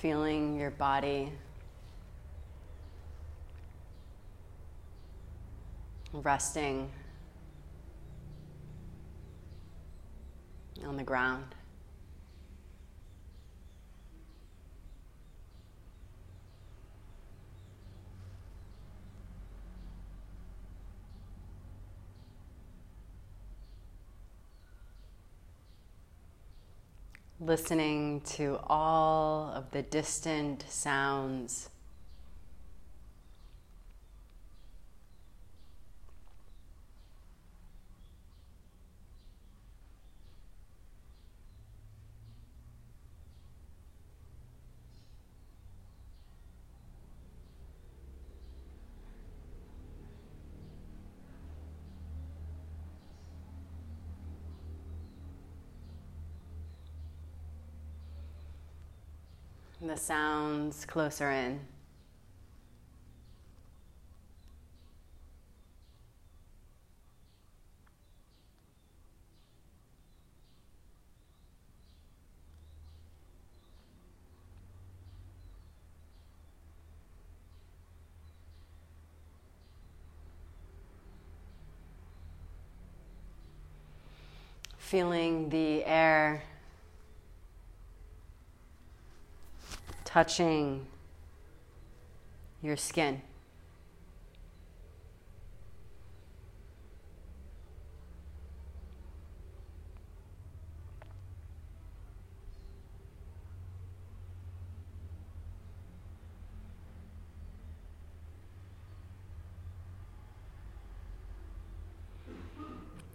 feeling your body resting on the ground. Listening to all of the distant sounds. Sounds closer in. Feeling the air touching your skin.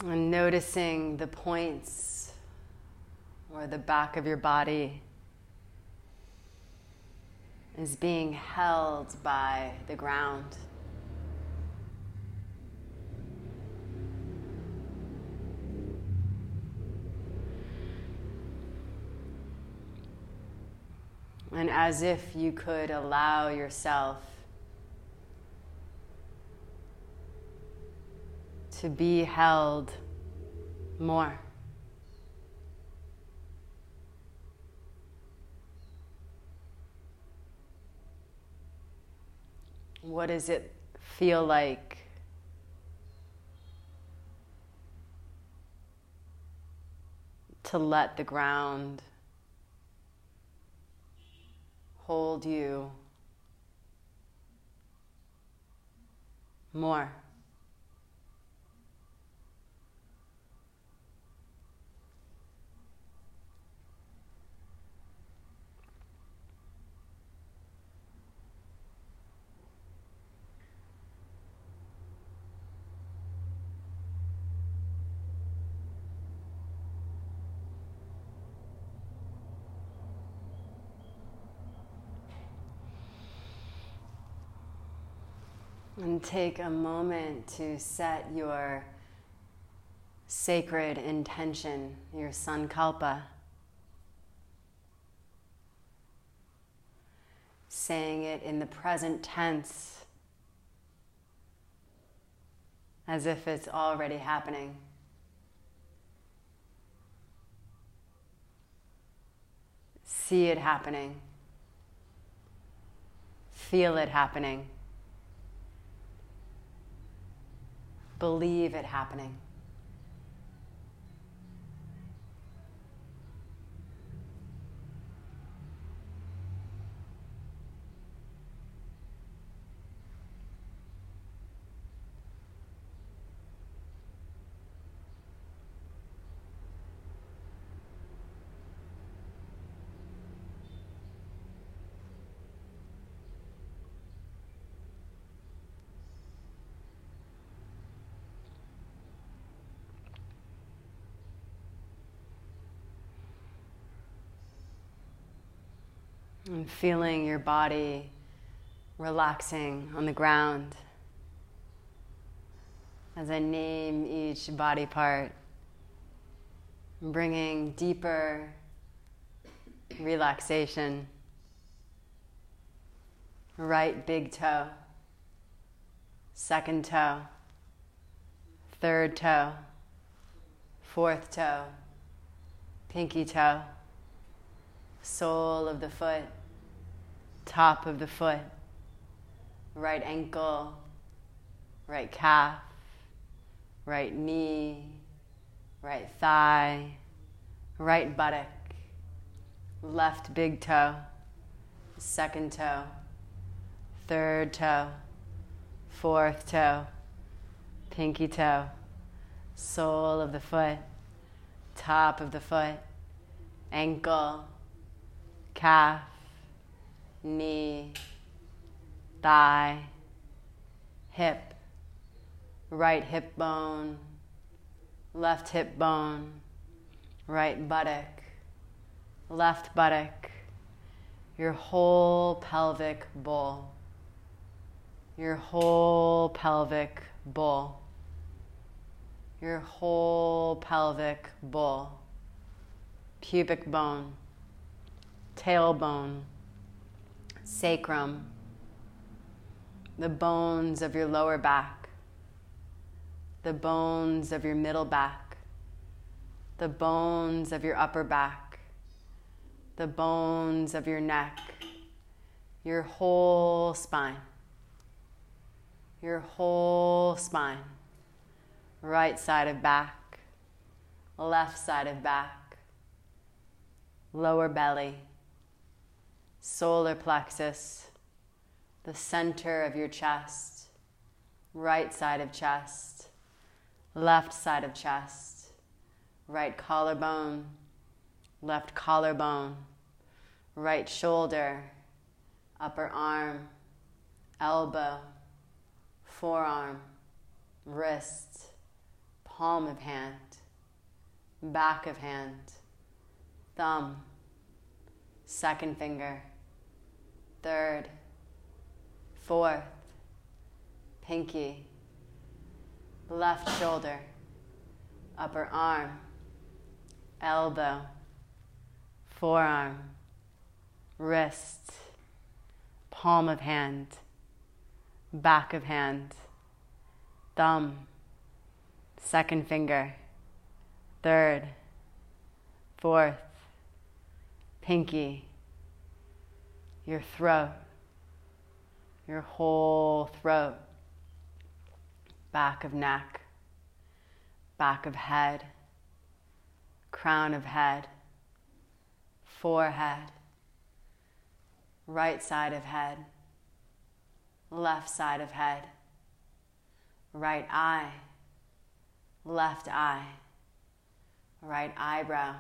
And noticing the points or the back of your body is being held by the ground. And as if you could allow yourself to be held more. What does it feel like? To let the ground hold you more. And take a moment to set your sacred intention, your sankalpa. Saying it in the present tense as if it's already happening. See it happening. Feel it happening. Believe it happening. And feeling your body relaxing on the ground. As I name each body part, bringing deeper relaxation. Right big toe, second toe, third toe, fourth toe, pinky toe sole of the foot, top of the foot, right ankle, right calf, right knee, right thigh, right buttock, left big toe, second toe, third toe, fourth toe, pinky toe, sole of the foot, top of the foot, ankle, calf, knee, thigh, hip, right hip bone, left hip bone, right buttock, left buttock, your whole pelvic bowl, your whole pelvic bowl, your whole pelvic bowl, pubic bone, tailbone, sacrum, the bones of your lower back, the bones of your middle back, the bones of your upper back, the bones of your neck, your whole spine, your whole spine, right side of back, left side of back, lower belly solar plexus, the center of your chest, right side of chest, left side of chest, right collarbone, left collarbone, right shoulder, upper arm, elbow, forearm, wrist, palm of hand, back of hand, thumb, second finger third, fourth, pinky, left shoulder, upper arm, elbow, forearm, wrist, palm of hand, back of hand, thumb, second finger, third, fourth, pinky, your throat, your whole throat, back of neck, back of head, crown of head, forehead, right side of head, left side of head, right eye, left eye, right eyebrow,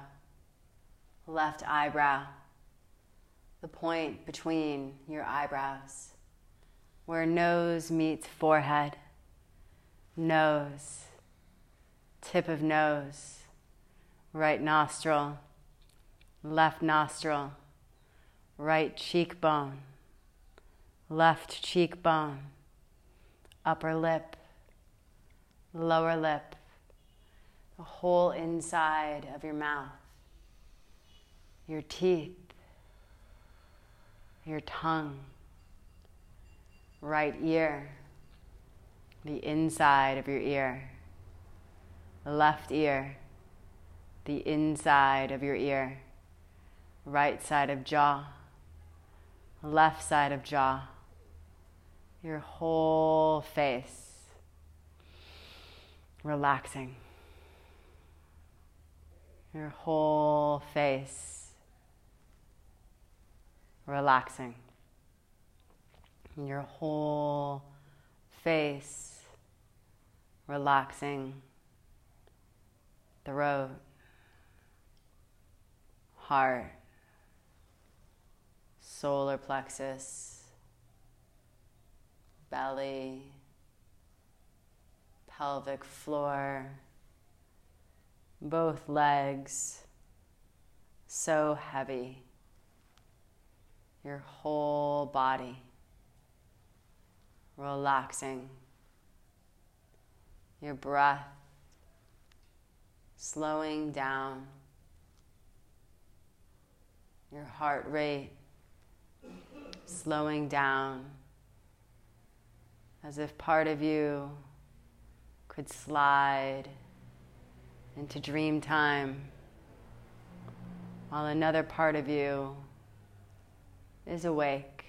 left eyebrow the point between your eyebrows, where nose meets forehead, nose, tip of nose, right nostril, left nostril, right cheekbone, left cheekbone, upper lip, lower lip, the whole inside of your mouth, your teeth your tongue, right ear, the inside of your ear, left ear, the inside of your ear, right side of jaw, left side of jaw, your whole face, relaxing. Your whole face relaxing. Your whole face relaxing. Throat, heart, solar plexus, belly, pelvic floor, both legs, so heavy your whole body, relaxing. Your breath, slowing down. Your heart rate, slowing down as if part of you could slide into dream time while another part of you is awake,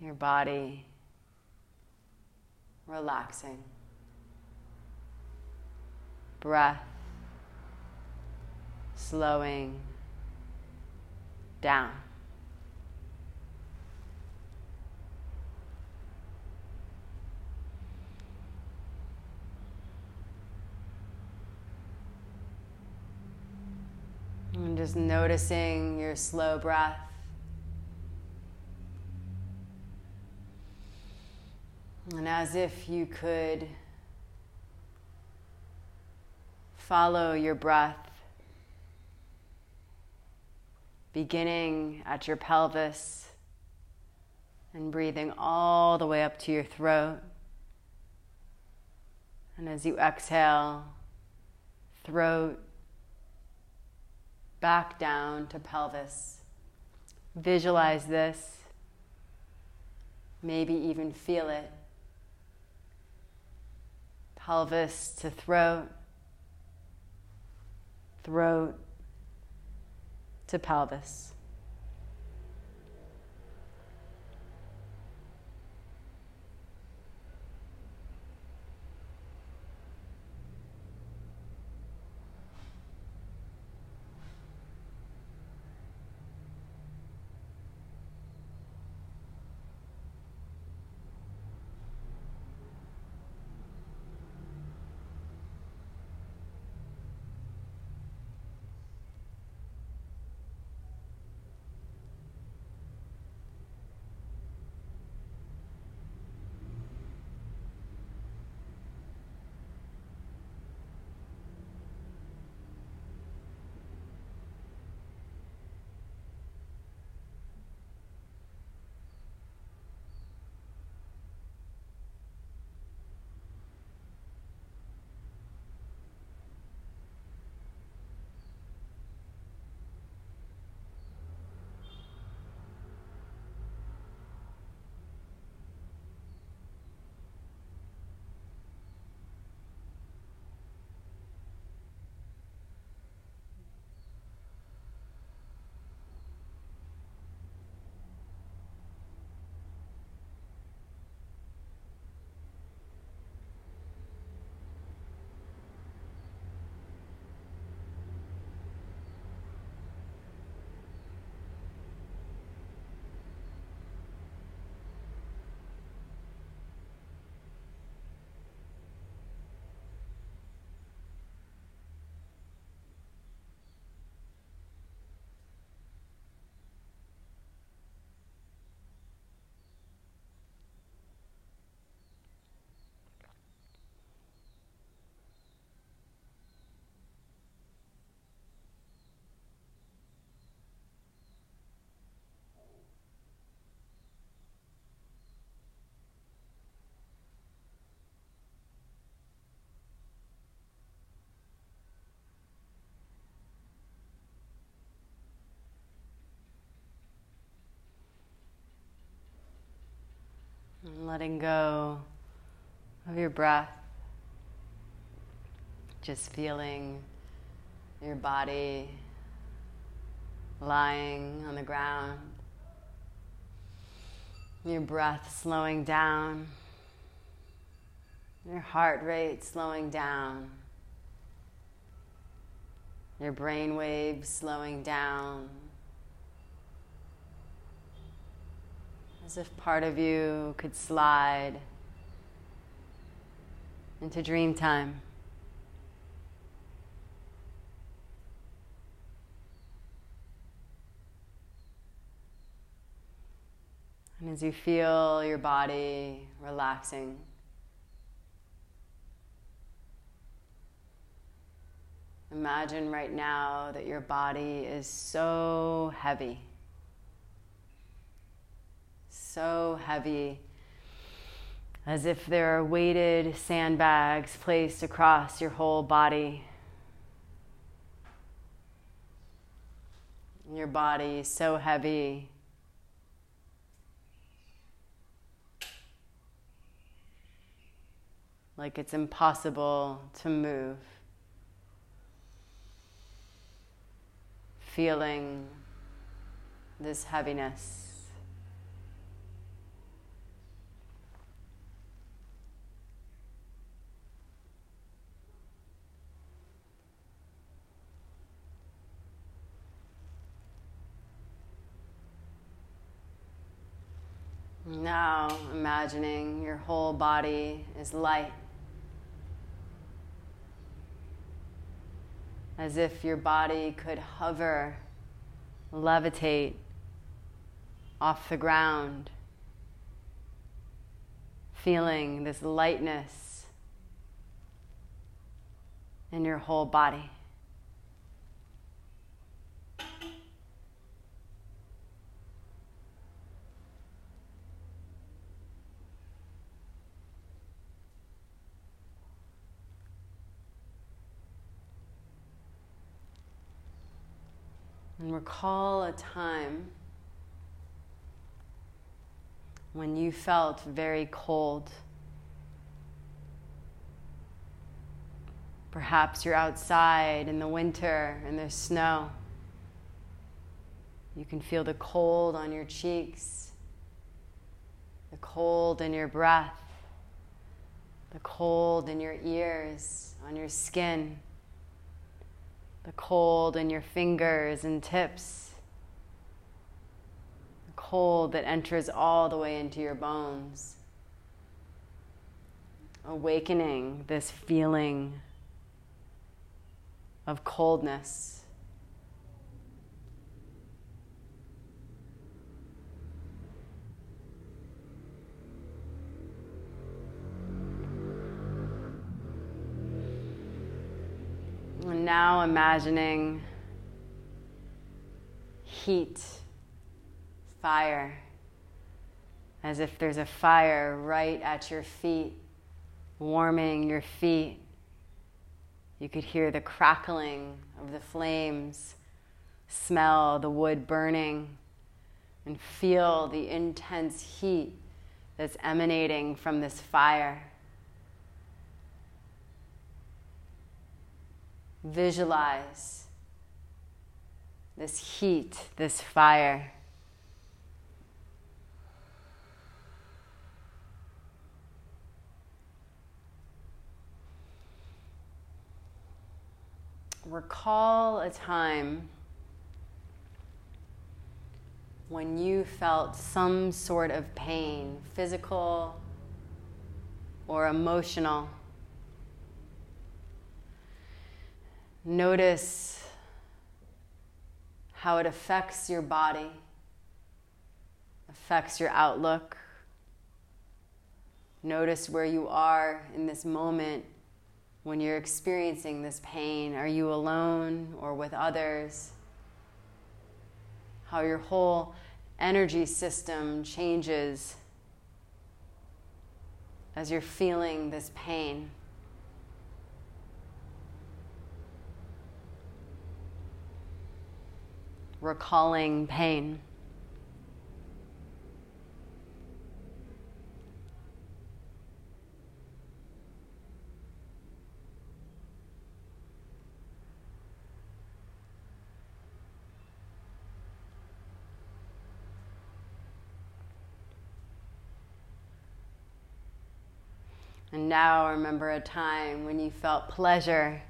your body relaxing. Breath slowing down. And just noticing your slow breath. And as if you could follow your breath, beginning at your pelvis and breathing all the way up to your throat. And as you exhale, throat back down to pelvis. Visualize this. Maybe even feel it. Pelvis to throat, throat to pelvis. Letting go of your breath. Just feeling your body lying on the ground. Your breath slowing down. Your heart rate slowing down. Your brain waves slowing down. As if part of you could slide into dream time. And as you feel your body relaxing, imagine right now that your body is so heavy so heavy, as if there are weighted sandbags placed across your whole body. Your body so heavy. Like it's impossible to move. Feeling this heaviness. Now imagining your whole body is light. As if your body could hover, levitate off the ground, feeling this lightness in your whole body. Recall a time when you felt very cold. Perhaps you're outside in the winter and there's snow. You can feel the cold on your cheeks, the cold in your breath, the cold in your ears, on your skin the cold in your fingers and tips, the cold that enters all the way into your bones, awakening this feeling of coldness. Now imagining heat, fire, as if there's a fire right at your feet, warming your feet. You could hear the crackling of the flames, smell the wood burning, and feel the intense heat that's emanating from this fire. Visualize this heat, this fire. Recall a time when you felt some sort of pain, physical or emotional. Notice how it affects your body, affects your outlook. Notice where you are in this moment when you're experiencing this pain. Are you alone or with others? How your whole energy system changes as you're feeling this pain. Recalling pain. And now remember a time when you felt pleasure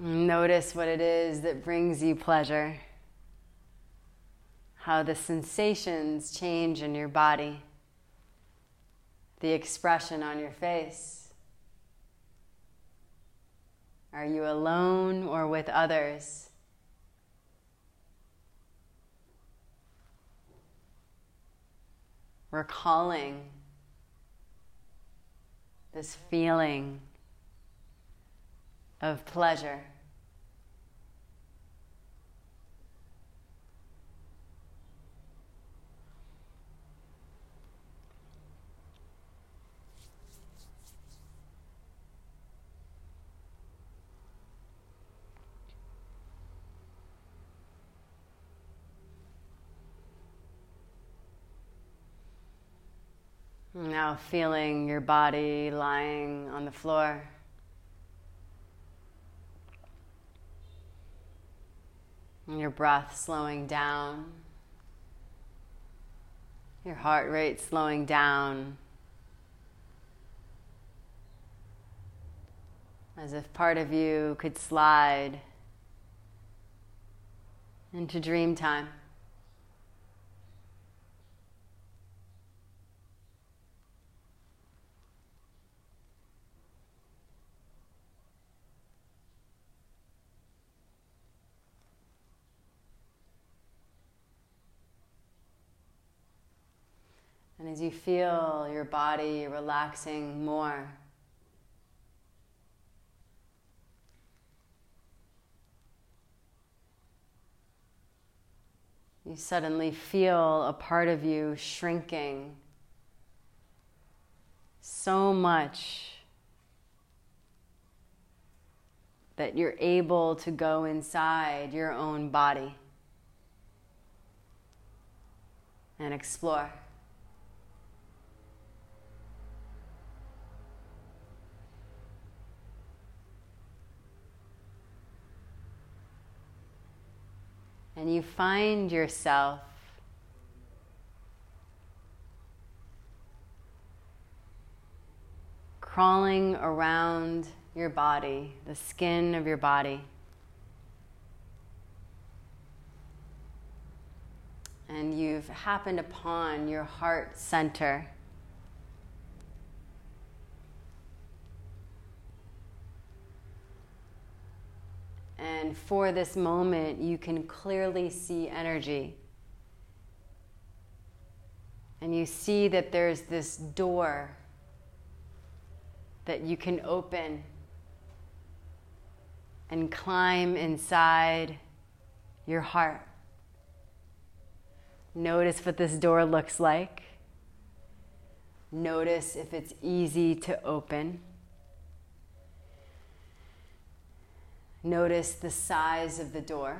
Notice what it is that brings you pleasure, how the sensations change in your body, the expression on your face. Are you alone or with others? Recalling this feeling of pleasure. Now feeling your body lying on the floor. And your breath slowing down, your heart rate slowing down, as if part of you could slide into dream time. As you feel your body relaxing more. You suddenly feel a part of you shrinking so much that you're able to go inside your own body and explore. And you find yourself crawling around your body, the skin of your body. And you've happened upon your heart center. And for this moment, you can clearly see energy. And you see that there's this door that you can open and climb inside your heart. Notice what this door looks like. Notice if it's easy to open. Notice the size of the door.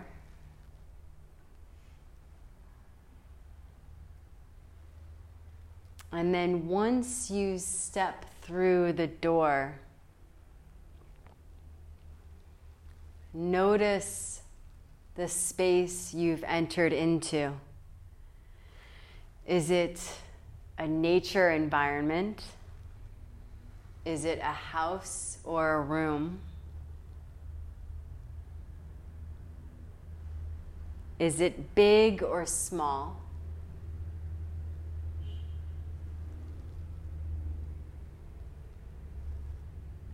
And then once you step through the door, notice the space you've entered into. Is it a nature environment? Is it a house or a room? Is it big or small?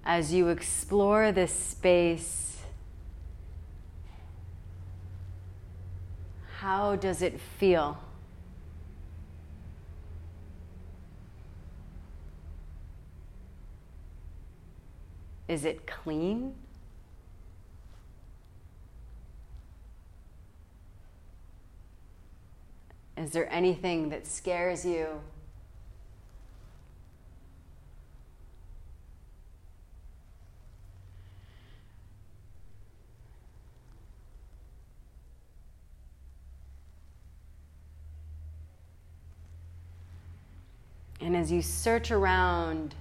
As you explore this space, how does it feel? Is it clean? Is there anything that scares you? And as you search around,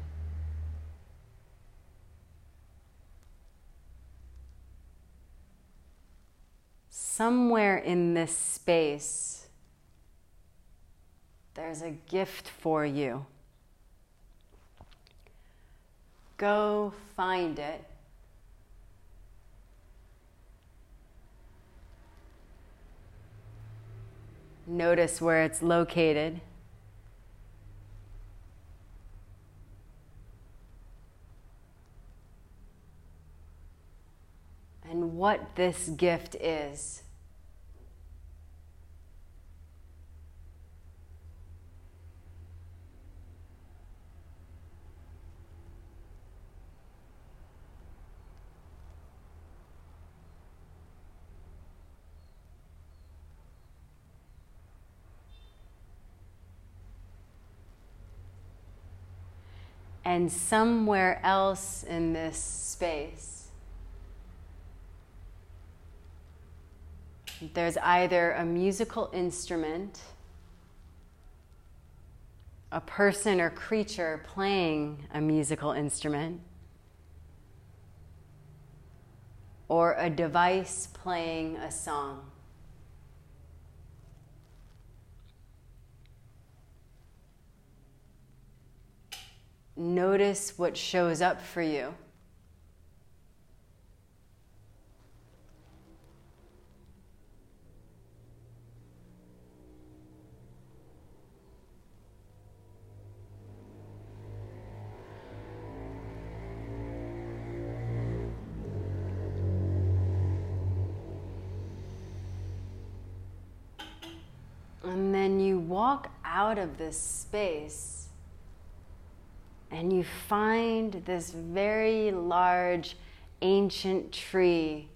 somewhere in this space, there's a gift for you. Go find it. Notice where it's located. And what this gift is. And somewhere else in this space, there's either a musical instrument, a person or creature playing a musical instrument, or a device playing a song. Notice what shows up for you. And then you walk out of this space and you find this very large ancient tree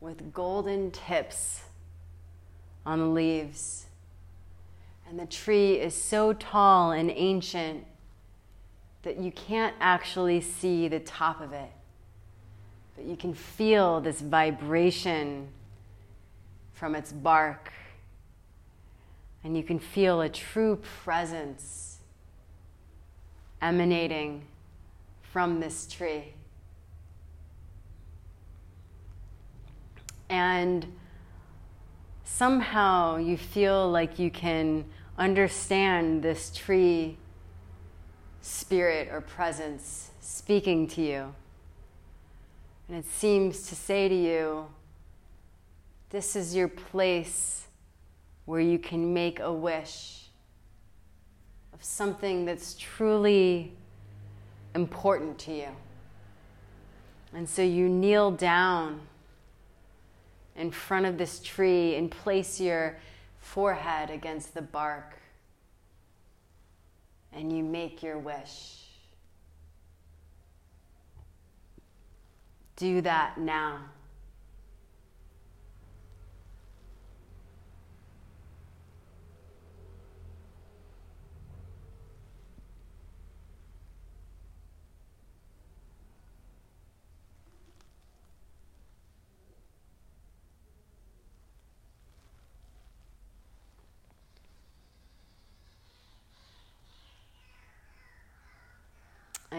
with golden tips on the leaves. And the tree is so tall and ancient that you can't actually see the top of it. But you can feel this vibration from its bark. And you can feel a true presence emanating from this tree. And somehow you feel like you can understand this tree spirit or presence speaking to you. And it seems to say to you, this is your place where you can make a wish something that's truly important to you. And so you kneel down in front of this tree and place your forehead against the bark and you make your wish. Do that now.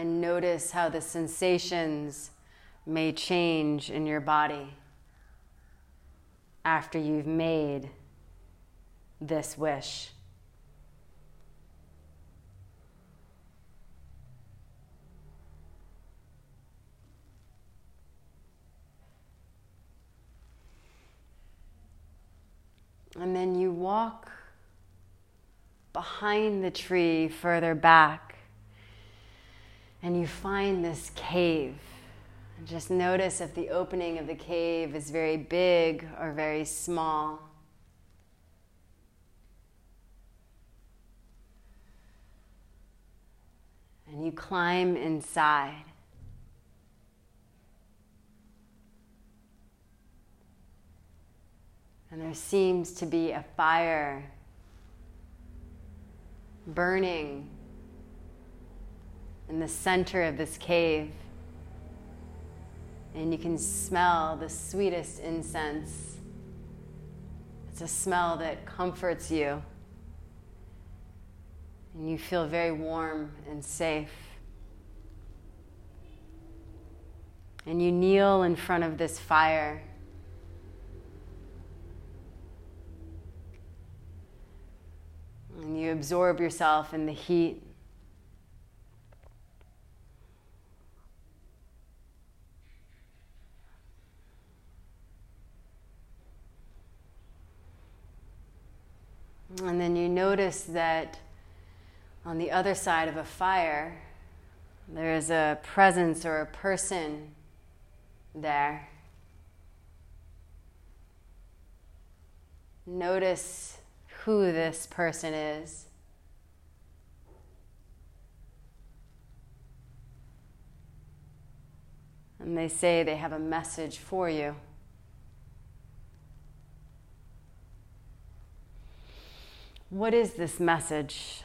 And notice how the sensations may change in your body after you've made this wish. And then you walk behind the tree further back and you find this cave. And just notice if the opening of the cave is very big or very small. And you climb inside. And there seems to be a fire burning in the center of this cave. And you can smell the sweetest incense. It's a smell that comforts you. And you feel very warm and safe. And you kneel in front of this fire. And you absorb yourself in the heat And then you notice that on the other side of a fire, there is a presence or a person there. Notice who this person is. And they say they have a message for you. What is this message?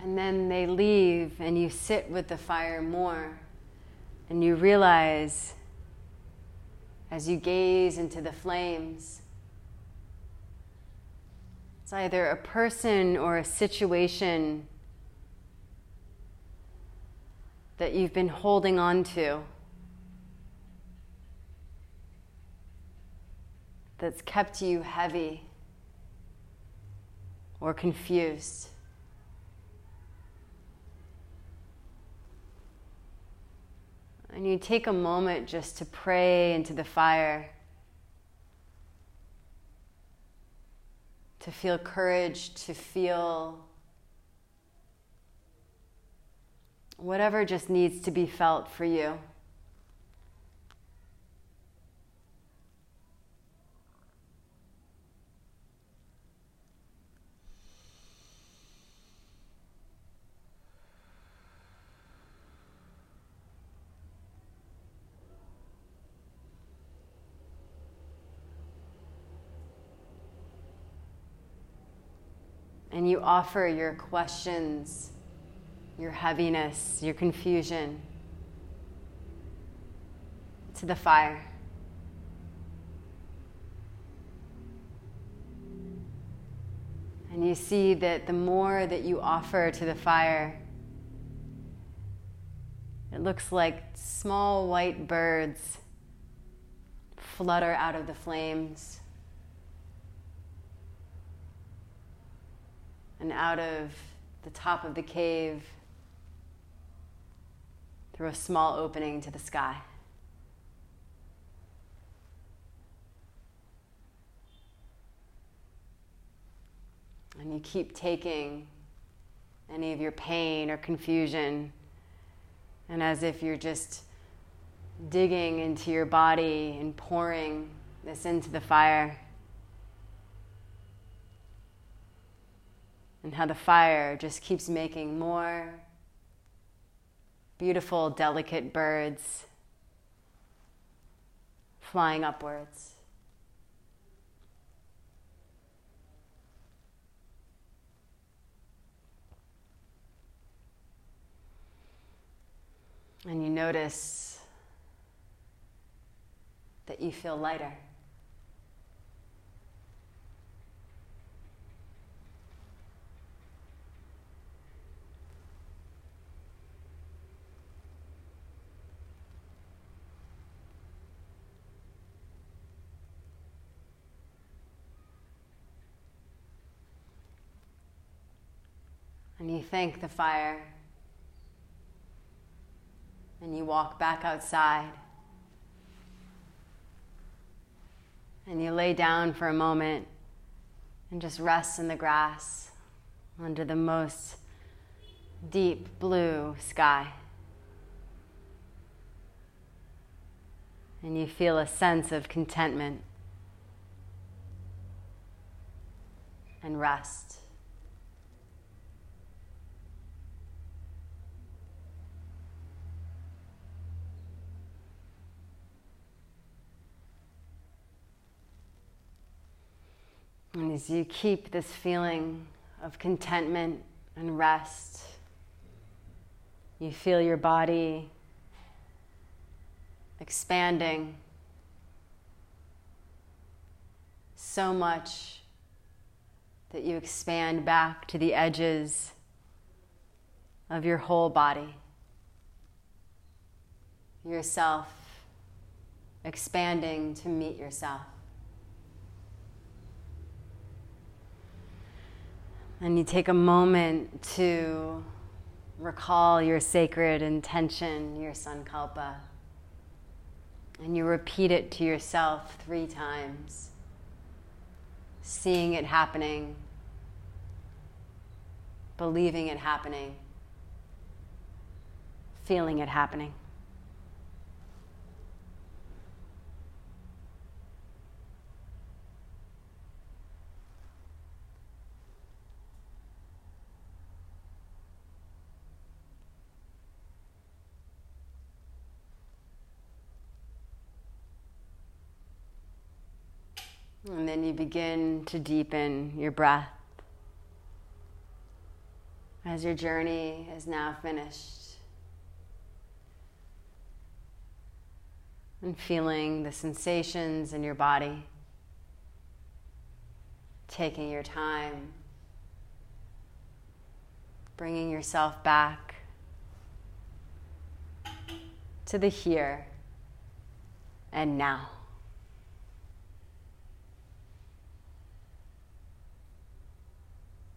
And then they leave, and you sit with the fire more. And you realize as you gaze into the flames, it's either a person or a situation that you've been holding on to that's kept you heavy or confused. And you take a moment just to pray into the fire, to feel courage, to feel whatever just needs to be felt for you. And you offer your questions, your heaviness, your confusion to the fire. And you see that the more that you offer to the fire, it looks like small white birds flutter out of the flames. And out of the top of the cave through a small opening to the sky. And you keep taking any of your pain or confusion, and as if you're just digging into your body and pouring this into the fire. And how the fire just keeps making more beautiful, delicate birds flying upwards. And you notice that you feel lighter. And you thank the fire. And you walk back outside. And you lay down for a moment and just rest in the grass under the most deep blue sky. And you feel a sense of contentment and rest. And as you keep this feeling of contentment and rest, you feel your body expanding so much that you expand back to the edges of your whole body. Yourself expanding to meet yourself. And you take a moment to recall your sacred intention, your sankalpa. And you repeat it to yourself three times, seeing it happening, believing it happening, feeling it happening. And then you begin to deepen your breath as your journey is now finished. And feeling the sensations in your body, taking your time, bringing yourself back to the here and now.